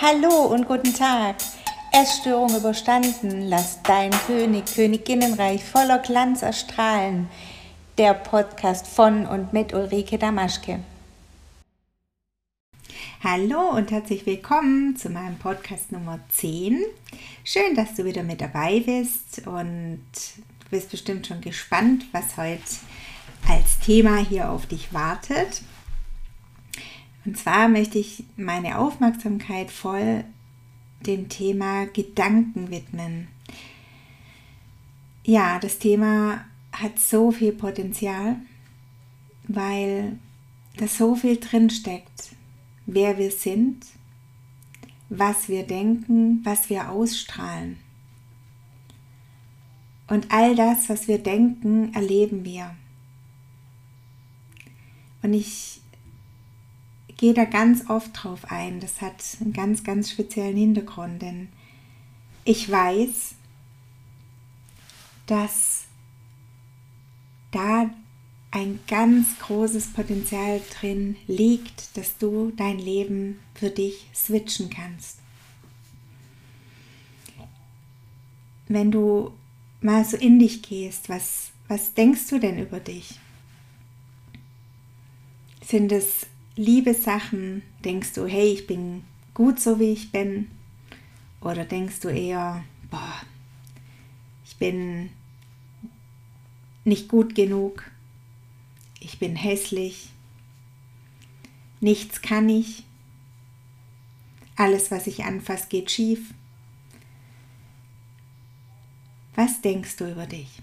Hallo und guten Tag. Essstörung überstanden, lass dein König, Königinnenreich voller Glanz erstrahlen. Der Podcast von und mit Ulrike Damaschke. Hallo und herzlich willkommen zu meinem Podcast Nummer 10. Schön, dass du wieder mit dabei bist und du bist bestimmt schon gespannt, was heute als Thema hier auf dich wartet. Und zwar möchte ich meine Aufmerksamkeit voll dem Thema Gedanken widmen. Ja, das Thema hat so viel Potenzial, weil da so viel drin steckt, wer wir sind, was wir denken, was wir ausstrahlen. Und all das, was wir denken, erleben wir. Und ich gehe da ganz oft drauf ein. Das hat einen ganz, ganz speziellen Hintergrund, denn ich weiß, dass da ein ganz großes Potenzial drin liegt, dass du dein Leben für dich switchen kannst. Wenn du mal so in dich gehst, was, was denkst du denn über dich? Sind es liebe Sachen? Denkst du, hey, ich bin gut so wie ich bin? Oder denkst du eher, boah, ich bin nicht gut genug, ich bin hässlich, nichts kann ich, alles, was ich anfasse, geht schief. Was denkst du über dich?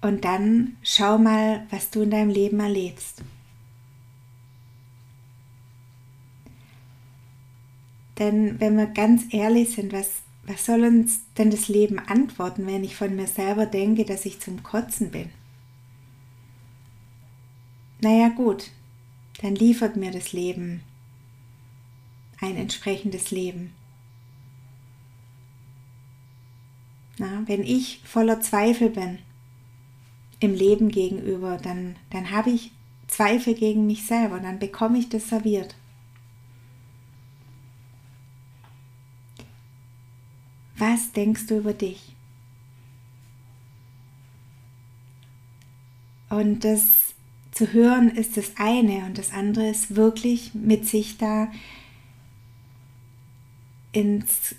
Und dann schau mal, was du in deinem Leben erlebst. Denn wenn wir ganz ehrlich sind, was, was soll uns denn das Leben antworten, wenn ich von mir selber denke, dass ich zum Kotzen bin? Naja gut, dann liefert mir das Leben ein entsprechendes Leben. Na, wenn ich voller Zweifel bin, im Leben gegenüber, dann, dann habe ich Zweifel gegen mich selber, dann bekomme ich das serviert. Was denkst du über dich? Und das zu hören ist das eine und das andere ist wirklich mit sich da ins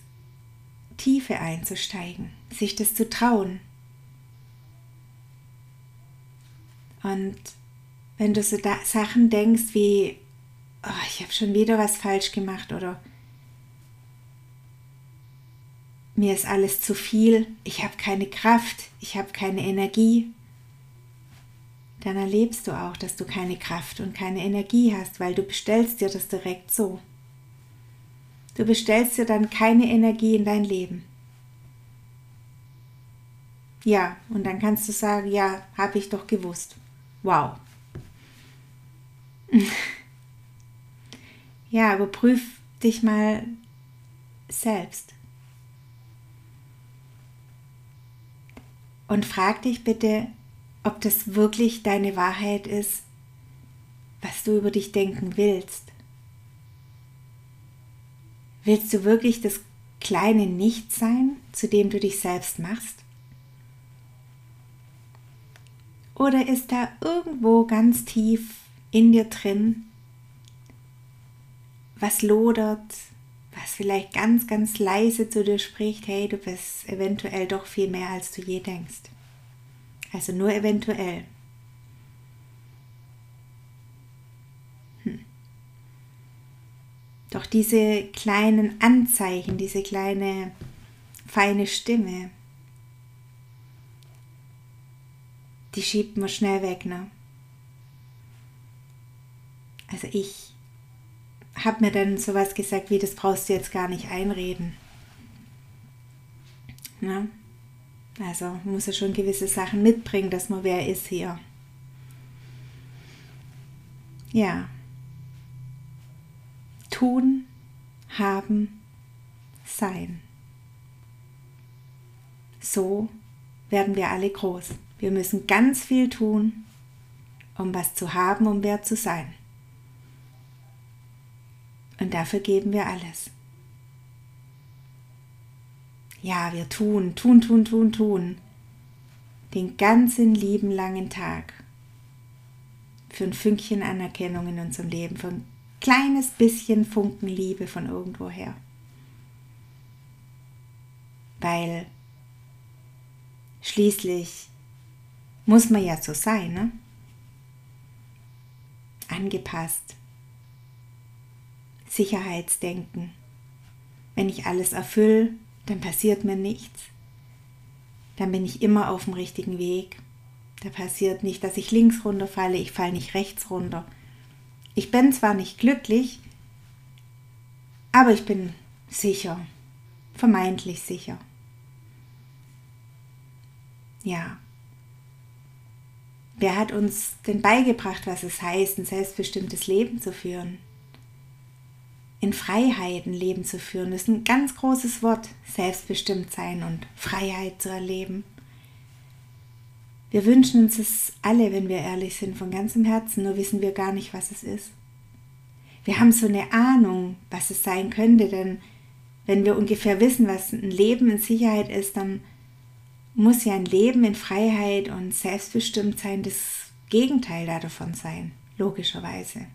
Tiefe einzusteigen, sich das zu trauen. Und wenn du so Sachen denkst wie, oh, ich habe schon wieder was falsch gemacht oder mir ist alles zu viel, ich habe keine Kraft, ich habe keine Energie, dann erlebst du auch, dass du keine Kraft und keine Energie hast, weil du bestellst dir das direkt so. Du bestellst dir dann keine Energie in dein Leben. Ja, und dann kannst du sagen, ja, habe ich doch gewusst. Wow. ja, überprüf dich mal selbst. Und frag dich bitte, ob das wirklich deine Wahrheit ist, was du über dich denken willst. Willst du wirklich das kleine Nichts sein, zu dem du dich selbst machst? Oder ist da irgendwo ganz tief in dir drin, was lodert, was vielleicht ganz, ganz leise zu dir spricht, hey, du bist eventuell doch viel mehr, als du je denkst. Also nur eventuell. Hm. Doch diese kleinen Anzeichen, diese kleine feine Stimme, die schiebt man schnell weg, ne? Also ich habe mir dann sowas gesagt wie, das brauchst du jetzt gar nicht einreden. Ne? Also muss er schon gewisse Sachen mitbringen, dass man wer ist hier. Ja. Tun, haben, sein. So werden wir alle groß. Wir müssen ganz viel tun, um was zu haben, um wer zu sein. Und dafür geben wir alles. Ja, wir tun, tun, tun, tun, tun. Den ganzen lieben langen Tag. Für ein Fünkchen Anerkennung in unserem Leben, für ein kleines bisschen Funken Liebe von irgendwoher. Weil schließlich muss man ja so sein, ne? Angepasst. Sicherheitsdenken. Wenn ich alles erfülle, dann passiert mir nichts. Dann bin ich immer auf dem richtigen Weg. Da passiert nicht, dass ich links runterfalle, ich falle nicht rechts runter. Ich bin zwar nicht glücklich, aber ich bin sicher, vermeintlich sicher. Ja. Wer hat uns denn beigebracht, was es heißt, ein selbstbestimmtes Leben zu führen? In Freiheit ein Leben zu führen, das ist ein ganz großes Wort, selbstbestimmt sein und Freiheit zu erleben. Wir wünschen uns es alle, wenn wir ehrlich sind, von ganzem Herzen, nur wissen wir gar nicht, was es ist. Wir haben so eine Ahnung, was es sein könnte, denn wenn wir ungefähr wissen, was ein Leben in Sicherheit ist, dann muss ja ein Leben in Freiheit und Selbstbestimmtsein das Gegenteil davon sein, logischerweise.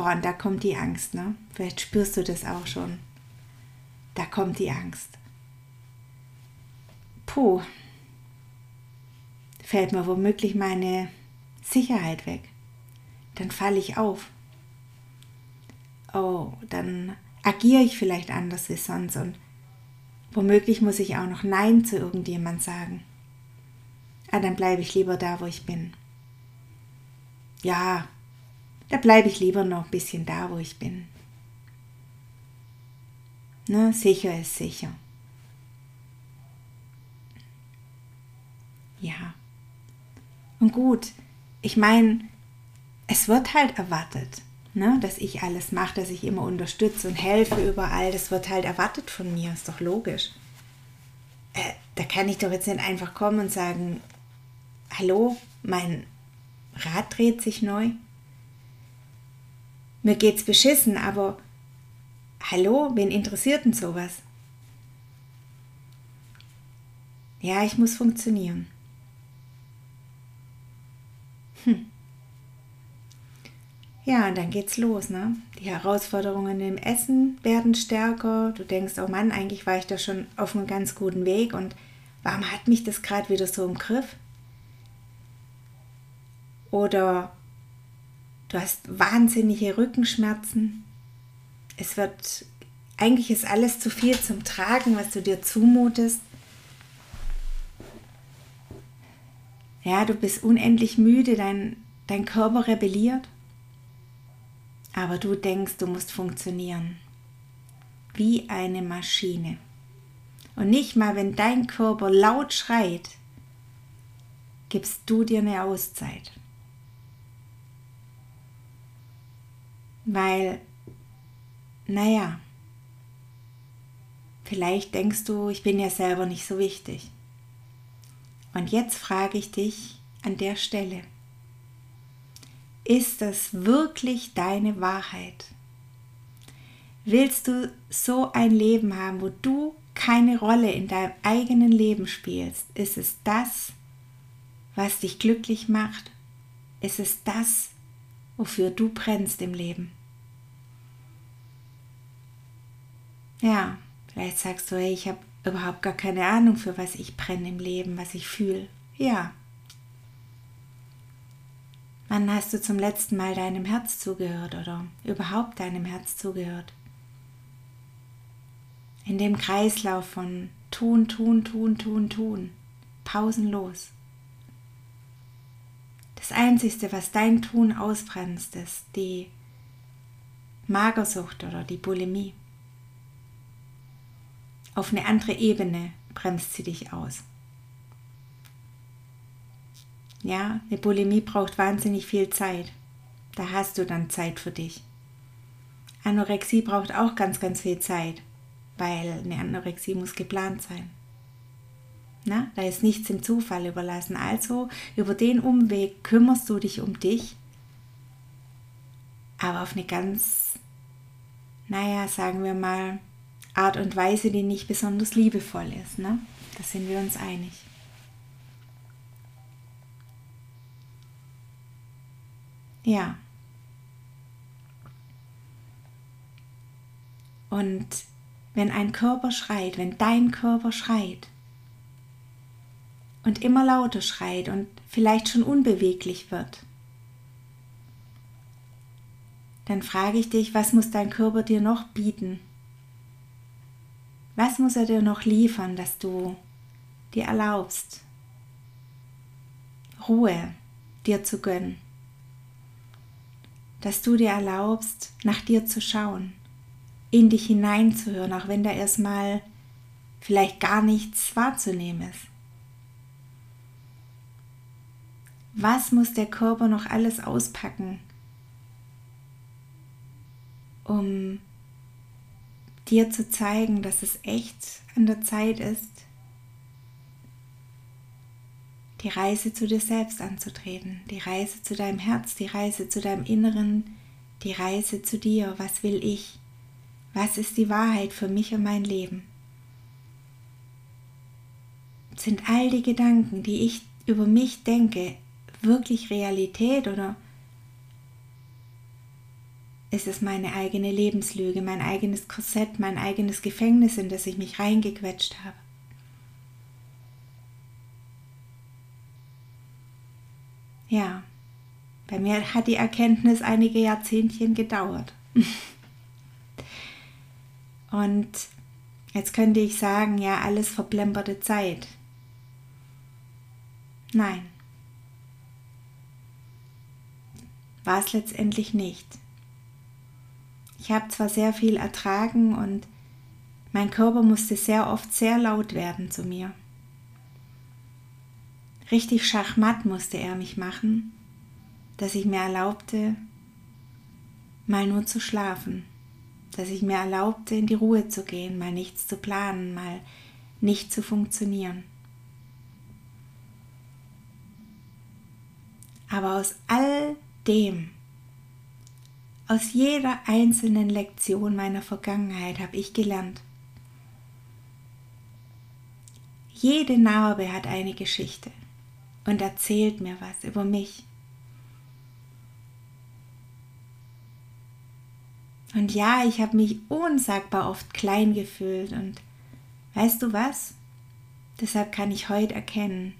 Boah, und da kommt die Angst, ne? Vielleicht spürst du das auch schon. Da kommt die Angst. Puh, fällt mir womöglich meine Sicherheit weg. Dann falle ich auf. Oh, dann agiere ich vielleicht anders wie sonst und Womöglich muss ich auch noch Nein zu irgendjemand sagen. Ah, dann bleibe ich lieber da, wo ich bin. Ja, da bleibe ich lieber noch ein bisschen da, wo ich bin. Ne, sicher ist sicher. Ja. Und gut, ich meine, es wird halt erwartet ne, dass ich alles mache, dass ich immer unterstütze und helfe überall. Das wird halt erwartet von mir, ist doch logisch. Äh, da kann ich doch jetzt nicht einfach kommen und sagen, hallo, mein Rad dreht sich neu. Mir geht's beschissen, aber hallo, wen interessiert denn sowas? Ja, ich muss funktionieren. Hm. Ja, und dann geht's los, ne? Die Herausforderungen im Essen werden stärker. Du denkst, oh Mann, eigentlich war ich da schon auf einem ganz guten Weg und warum hat mich das gerade wieder so im Griff? Oder du hast wahnsinnige Rückenschmerzen. Es wird, eigentlich ist alles zu viel zum Tragen, was du dir zumutest. Ja, du bist unendlich müde, dein, dein Körper rebelliert. Aber du denkst, du musst funktionieren. Wie eine Maschine. Und nicht mal, wenn dein Körper laut schreit, gibst du dir eine Auszeit. Weil, naja, vielleicht denkst du, ich bin ja selber nicht so wichtig. Und jetzt frage ich dich an der Stelle, ist das wirklich deine Wahrheit? Willst du so ein Leben haben, wo du keine Rolle in deinem eigenen Leben spielst? Ist es das, was dich glücklich macht? Ist es das, wofür du brennst im Leben? Ja, vielleicht sagst du, hey, ich habe überhaupt gar keine Ahnung, für was ich brenne im Leben, was ich fühle. Ja, Wann hast du zum letzten Mal deinem Herz zugehört oder überhaupt deinem Herz zugehört? In dem Kreislauf von tun, tun, tun, tun, tun, pausenlos. Das Einzige, was dein Tun ausbremst, ist die Magersucht oder die Bulimie. Auf eine andere Ebene bremst sie dich aus. Ja, eine Bulimie braucht wahnsinnig viel Zeit. Da hast du dann Zeit für dich. Anorexie braucht auch ganz, ganz viel Zeit, weil eine Anorexie muss geplant sein. Na, da ist nichts dem Zufall überlassen. Also über den Umweg kümmerst du dich um dich, aber auf eine ganz, naja, sagen wir mal, Art und Weise, die nicht besonders liebevoll ist. Ne? Da sind wir uns einig. Ja. Und wenn ein Körper schreit, wenn dein Körper schreit und immer lauter schreit und vielleicht schon unbeweglich wird, dann frage ich dich, was muss dein Körper dir noch bieten? Was muss er dir noch liefern, dass du dir erlaubst, Ruhe dir zu gönnen? Dass du dir erlaubst, nach dir zu schauen, in dich hineinzuhören, auch wenn da erstmal vielleicht gar nichts wahrzunehmen ist. Was muss der Körper noch alles auspacken, um dir zu zeigen, dass es echt an der Zeit ist, die Reise zu dir selbst anzutreten, die Reise zu deinem Herz, die Reise zu deinem Inneren, die Reise zu dir. Was will ich? Was ist die Wahrheit für mich und mein Leben? Sind all die Gedanken, die ich über mich denke, wirklich Realität oder ist es meine eigene Lebenslüge, mein eigenes Korsett, mein eigenes Gefängnis, in das ich mich reingequetscht habe. Ja, bei mir hat die Erkenntnis einige Jahrzehntchen gedauert. Und jetzt könnte ich sagen, ja, alles verplemperte Zeit. Nein, war es letztendlich nicht. Ich habe zwar sehr viel ertragen und mein Körper musste sehr oft sehr laut werden zu mir. Richtig schachmatt musste er mich machen, dass ich mir erlaubte, mal nur zu schlafen, dass ich mir erlaubte, in die Ruhe zu gehen, mal nichts zu planen, mal nicht zu funktionieren. Aber aus all dem aus jeder einzelnen Lektion meiner Vergangenheit habe ich gelernt. Jede Narbe hat eine Geschichte und erzählt mir was über mich. Und ja, ich habe mich unsagbar oft klein gefühlt und weißt du was? Deshalb kann ich heute erkennen,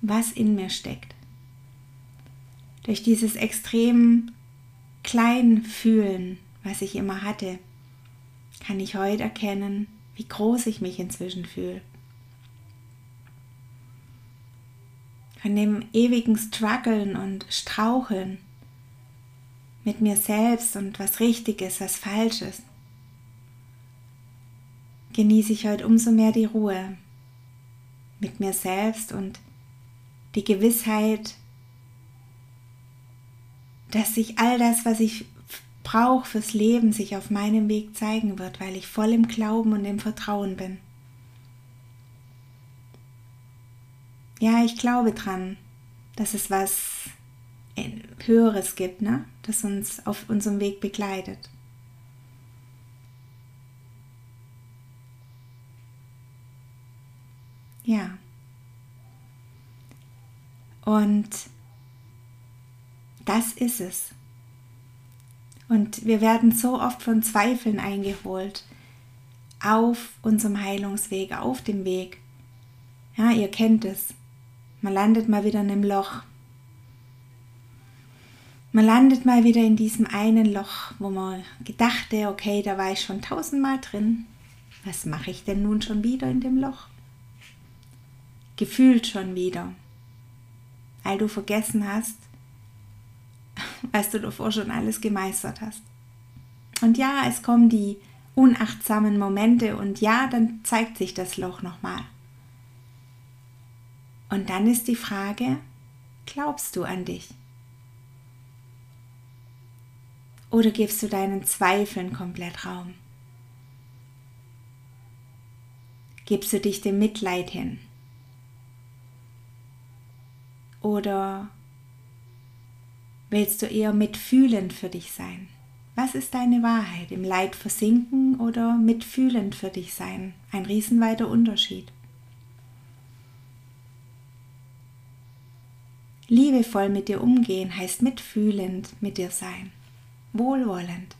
was in mir steckt. Durch dieses extrem klein fühlen, was ich immer hatte, kann ich heute erkennen, wie groß ich mich inzwischen fühle. Von dem ewigen Struggeln und Straucheln mit mir selbst und was richtig ist, was falsch ist, genieße ich heute umso mehr die Ruhe mit mir selbst und die Gewissheit, dass sich all das, was ich brauche fürs Leben, sich auf meinem Weg zeigen wird, weil ich voll im Glauben und im Vertrauen bin. Ja, ich glaube dran, dass es was Höheres gibt, ne? das uns auf unserem Weg begleitet. Ja. Und das ist es. Und wir werden so oft von Zweifeln eingeholt auf unserem Heilungsweg, auf dem Weg. Ja, ihr kennt es. Man landet mal wieder in einem Loch. Man landet mal wieder in diesem einen Loch, wo man gedachte, okay, da war ich schon tausendmal drin. Was mache ich denn nun schon wieder in dem Loch? Gefühlt schon wieder, weil du vergessen hast, als du davor schon alles gemeistert hast. Und ja, es kommen die unachtsamen Momente und ja, dann zeigt sich das Loch nochmal. Und dann ist die Frage, glaubst du an dich? Oder gibst du deinen Zweifeln komplett Raum? Gibst du dich dem Mitleid hin? Oder willst du eher mitfühlend für dich sein? Was ist deine Wahrheit? Im Leid versinken oder mitfühlend für dich sein? Ein riesenweiter Unterschied. Liebevoll mit dir umgehen heißt mitfühlend mit dir sein, wohlwollend.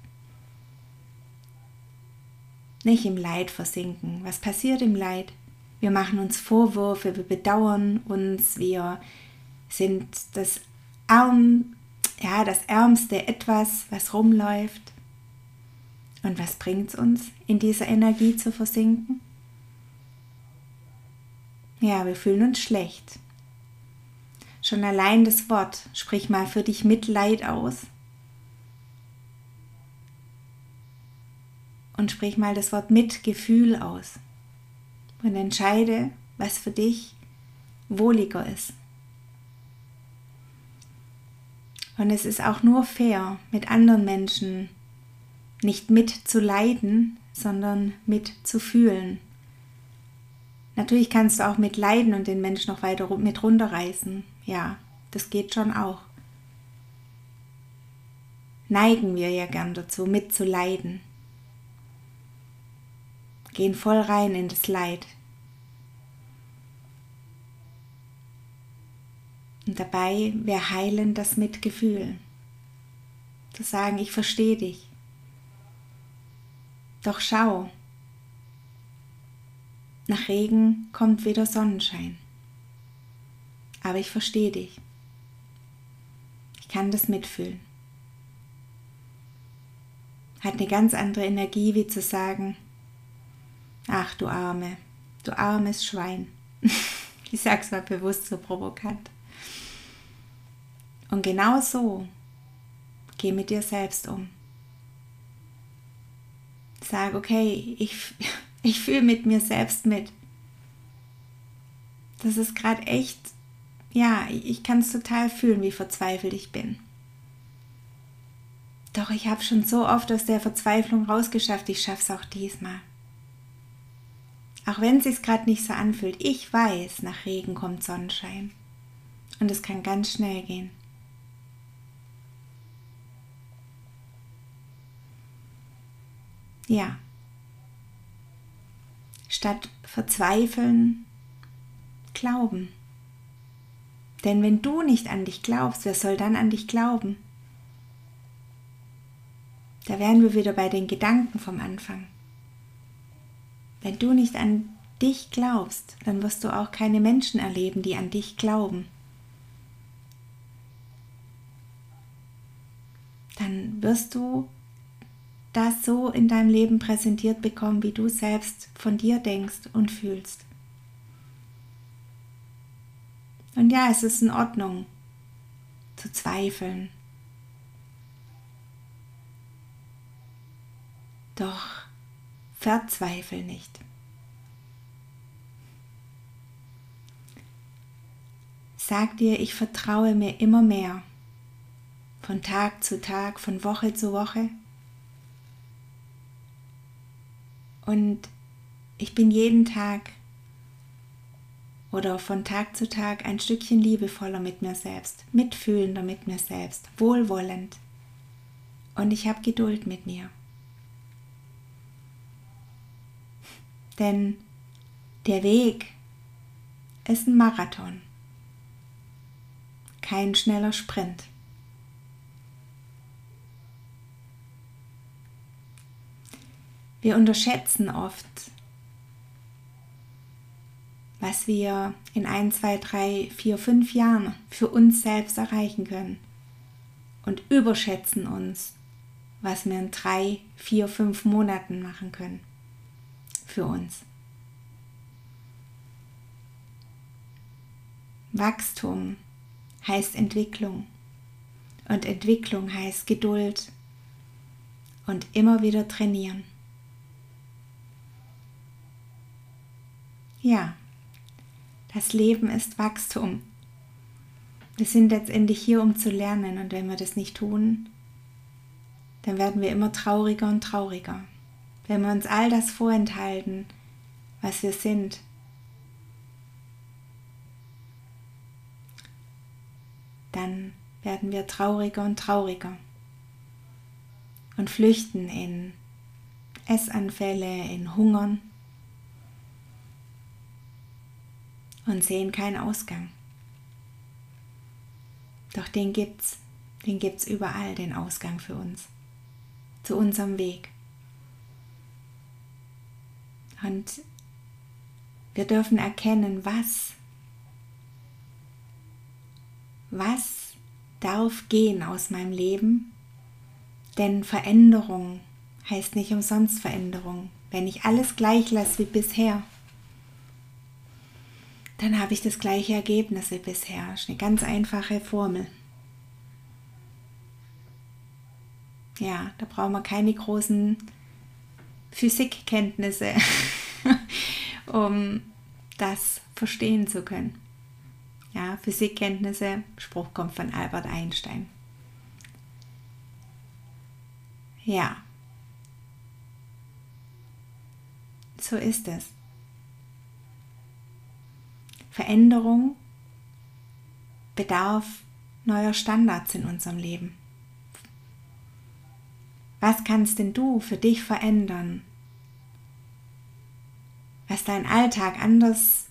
Nicht im Leid versinken. Was passiert im Leid? Wir machen uns Vorwürfe, wir bedauern uns, wir sind das Arm, ja, das ärmste etwas, was rumläuft. Und was bringt es uns, in dieser Energie zu versinken? Ja, wir fühlen uns schlecht. Schon allein das Wort, sprich mal für dich Mitleid aus. Und sprich mal das Wort Mitgefühl aus. Und entscheide, was für dich wohliger ist. Und es ist auch nur fair, mit anderen Menschen nicht mitzuleiden, sondern mitzufühlen. Natürlich kannst du auch mitleiden und den Menschen noch weiter mit runterreißen. Ja, das geht schon auch. Neigen wir ja gern dazu, mitzuleiden. Gehen voll rein in das Leid. Und dabei wäre heilen das Mitgefühl. Zu sagen, ich verstehe dich. Doch schau, nach Regen kommt wieder Sonnenschein. Aber ich verstehe dich. Ich kann das mitfühlen. Hat eine ganz andere Energie, wie zu sagen, ach du Arme, du armes Schwein. ich sag's mal bewusst so provokant. Und genau so geh mit dir selbst um. Sag, okay, ich, ich fühle mit mir selbst mit. Das ist gerade echt, ja, ich kann es total fühlen, wie verzweifelt ich bin. Doch ich habe schon so oft aus der Verzweiflung rausgeschafft, ich schaffe es auch diesmal. Auch wenn es sich gerade nicht so anfühlt, ich weiß, nach Regen kommt Sonnenschein. Und es kann ganz schnell gehen. Ja. Statt verzweifeln, glauben. Denn wenn du nicht an dich glaubst, wer soll dann an dich glauben? Da wären wir wieder bei den Gedanken vom Anfang. Wenn du nicht an dich glaubst, dann wirst du auch keine Menschen erleben, die an dich glauben. Dann wirst du das so in deinem Leben präsentiert bekommen, wie du selbst von dir denkst und fühlst. Und ja, es ist in Ordnung zu zweifeln. Doch verzweifel nicht. Sag dir, ich vertraue mir immer mehr, von Tag zu Tag, von Woche zu Woche. Und ich bin jeden Tag oder von Tag zu Tag ein Stückchen liebevoller mit mir selbst, mitfühlender mit mir selbst, wohlwollend. Und ich habe Geduld mit mir. Denn der Weg ist ein Marathon, kein schneller Sprint. Wir unterschätzen oft, was wir in ein, zwei, drei, vier, fünf Jahren für uns selbst erreichen können und überschätzen uns, was wir in drei, vier, fünf Monaten machen können für uns. Wachstum heißt Entwicklung und Entwicklung heißt Geduld und immer wieder trainieren. Ja, das Leben ist Wachstum. Wir sind letztendlich hier, um zu lernen und wenn wir das nicht tun, dann werden wir immer trauriger und trauriger. Wenn wir uns all das vorenthalten, was wir sind, dann werden wir trauriger und trauriger und flüchten in Essanfälle, in Hungern und sehen keinen Ausgang. Doch den gibt's, den gibt's überall, den Ausgang für uns, zu unserem Weg. Und wir dürfen erkennen, was, was darf gehen aus meinem Leben, denn Veränderung heißt nicht umsonst Veränderung. Wenn ich alles gleich lasse wie bisher, dann habe ich das gleiche Ergebnis wie bisher. Das ist eine ganz einfache Formel. Ja, da brauchen wir keine großen Physikkenntnisse, um das verstehen zu können. Ja, Physikkenntnisse, Spruch kommt von Albert Einstein. Ja, so ist es. Veränderung bedarf neuer Standards in unserem Leben. Was kannst denn du für dich verändern, was deinen Alltag anders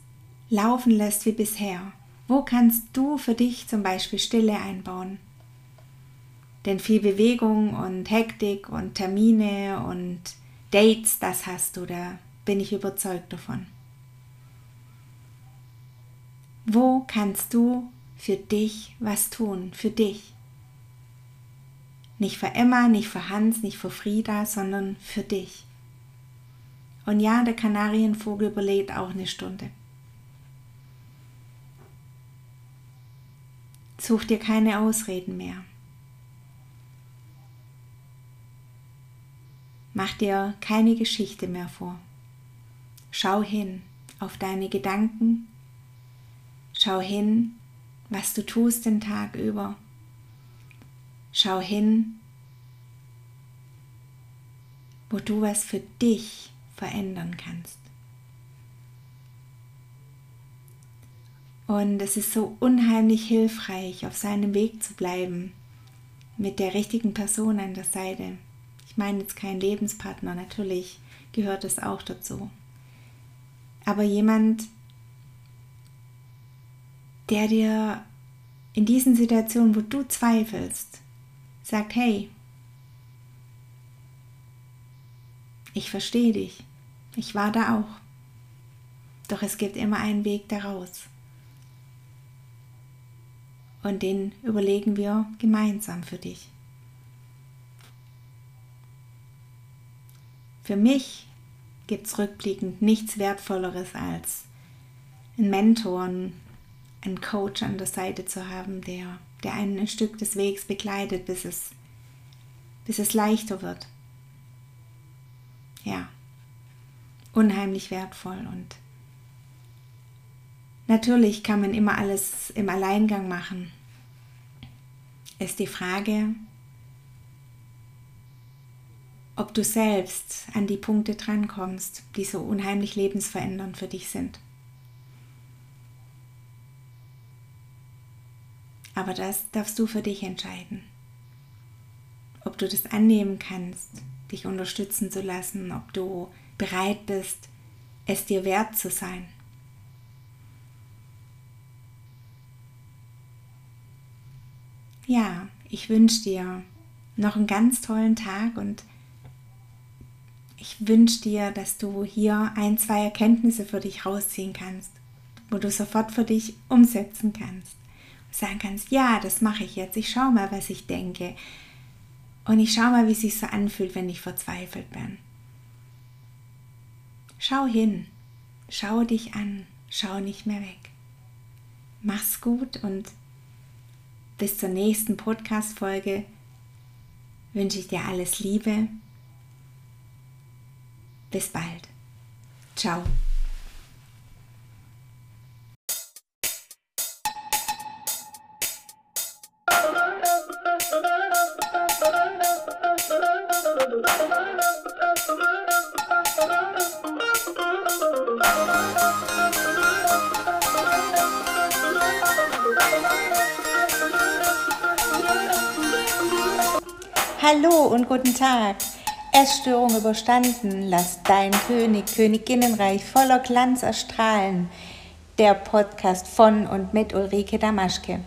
laufen lässt wie bisher? Wo kannst du für dich zum Beispiel Stille einbauen? Denn viel Bewegung und Hektik und Termine und Dates, das hast du, da bin ich überzeugt davon. Wo kannst du für dich was tun? Für dich. Nicht für Emma, nicht für Hans, nicht für Frieda, sondern für dich. Und ja, der Kanarienvogel überlebt auch eine Stunde. Such dir keine Ausreden mehr. Mach dir keine Geschichte mehr vor. Schau hin auf deine Gedanken. Schau hin, was du tust den Tag über. Schau hin, wo du was für dich verändern kannst. Und es ist so unheimlich hilfreich, auf seinem Weg zu bleiben, mit der richtigen Person an der Seite. Ich meine jetzt keinen Lebenspartner, natürlich gehört es auch dazu aber jemand, der dir in diesen Situationen, wo du zweifelst, sagt, hey, ich verstehe dich, ich war da auch, doch es gibt immer einen Weg daraus. Und den überlegen wir gemeinsam für dich. Für mich gibt es rückblickend nichts Wertvolleres als einen Mentor, einen Coach an der Seite zu haben, der, der einen ein Stück des Wegs begleitet, bis es, bis es leichter wird. Ja, unheimlich wertvoll und natürlich kann man immer alles im Alleingang machen. Ist die Frage, ob du selbst an die Punkte drankommst, die so unheimlich lebensverändernd für dich sind. Aber das darfst du für dich entscheiden. Ob du das annehmen kannst, dich unterstützen zu lassen, ob du bereit bist, es dir wert zu sein. Ja, ich wünsche dir noch einen ganz tollen Tag und ich wünsche dir, dass du hier ein, zwei Erkenntnisse für dich rausziehen kannst, wo du sofort für dich umsetzen kannst. Sagen kannst, ja, das mache ich jetzt. Ich schaue mal, was ich denke. Und ich schaue mal, wie es sich so anfühlt, wenn ich verzweifelt bin. Schau hin, schau dich an, schau nicht mehr weg. Mach's gut und bis zur nächsten Podcast-Folge wünsche ich dir alles Liebe bis bald. Ciao. Hallo und guten Tag. Essstörung überstanden, lass dein König, Königinnenreich voller Glanz erstrahlen. Der Podcast von und mit Ulrike Damaschke.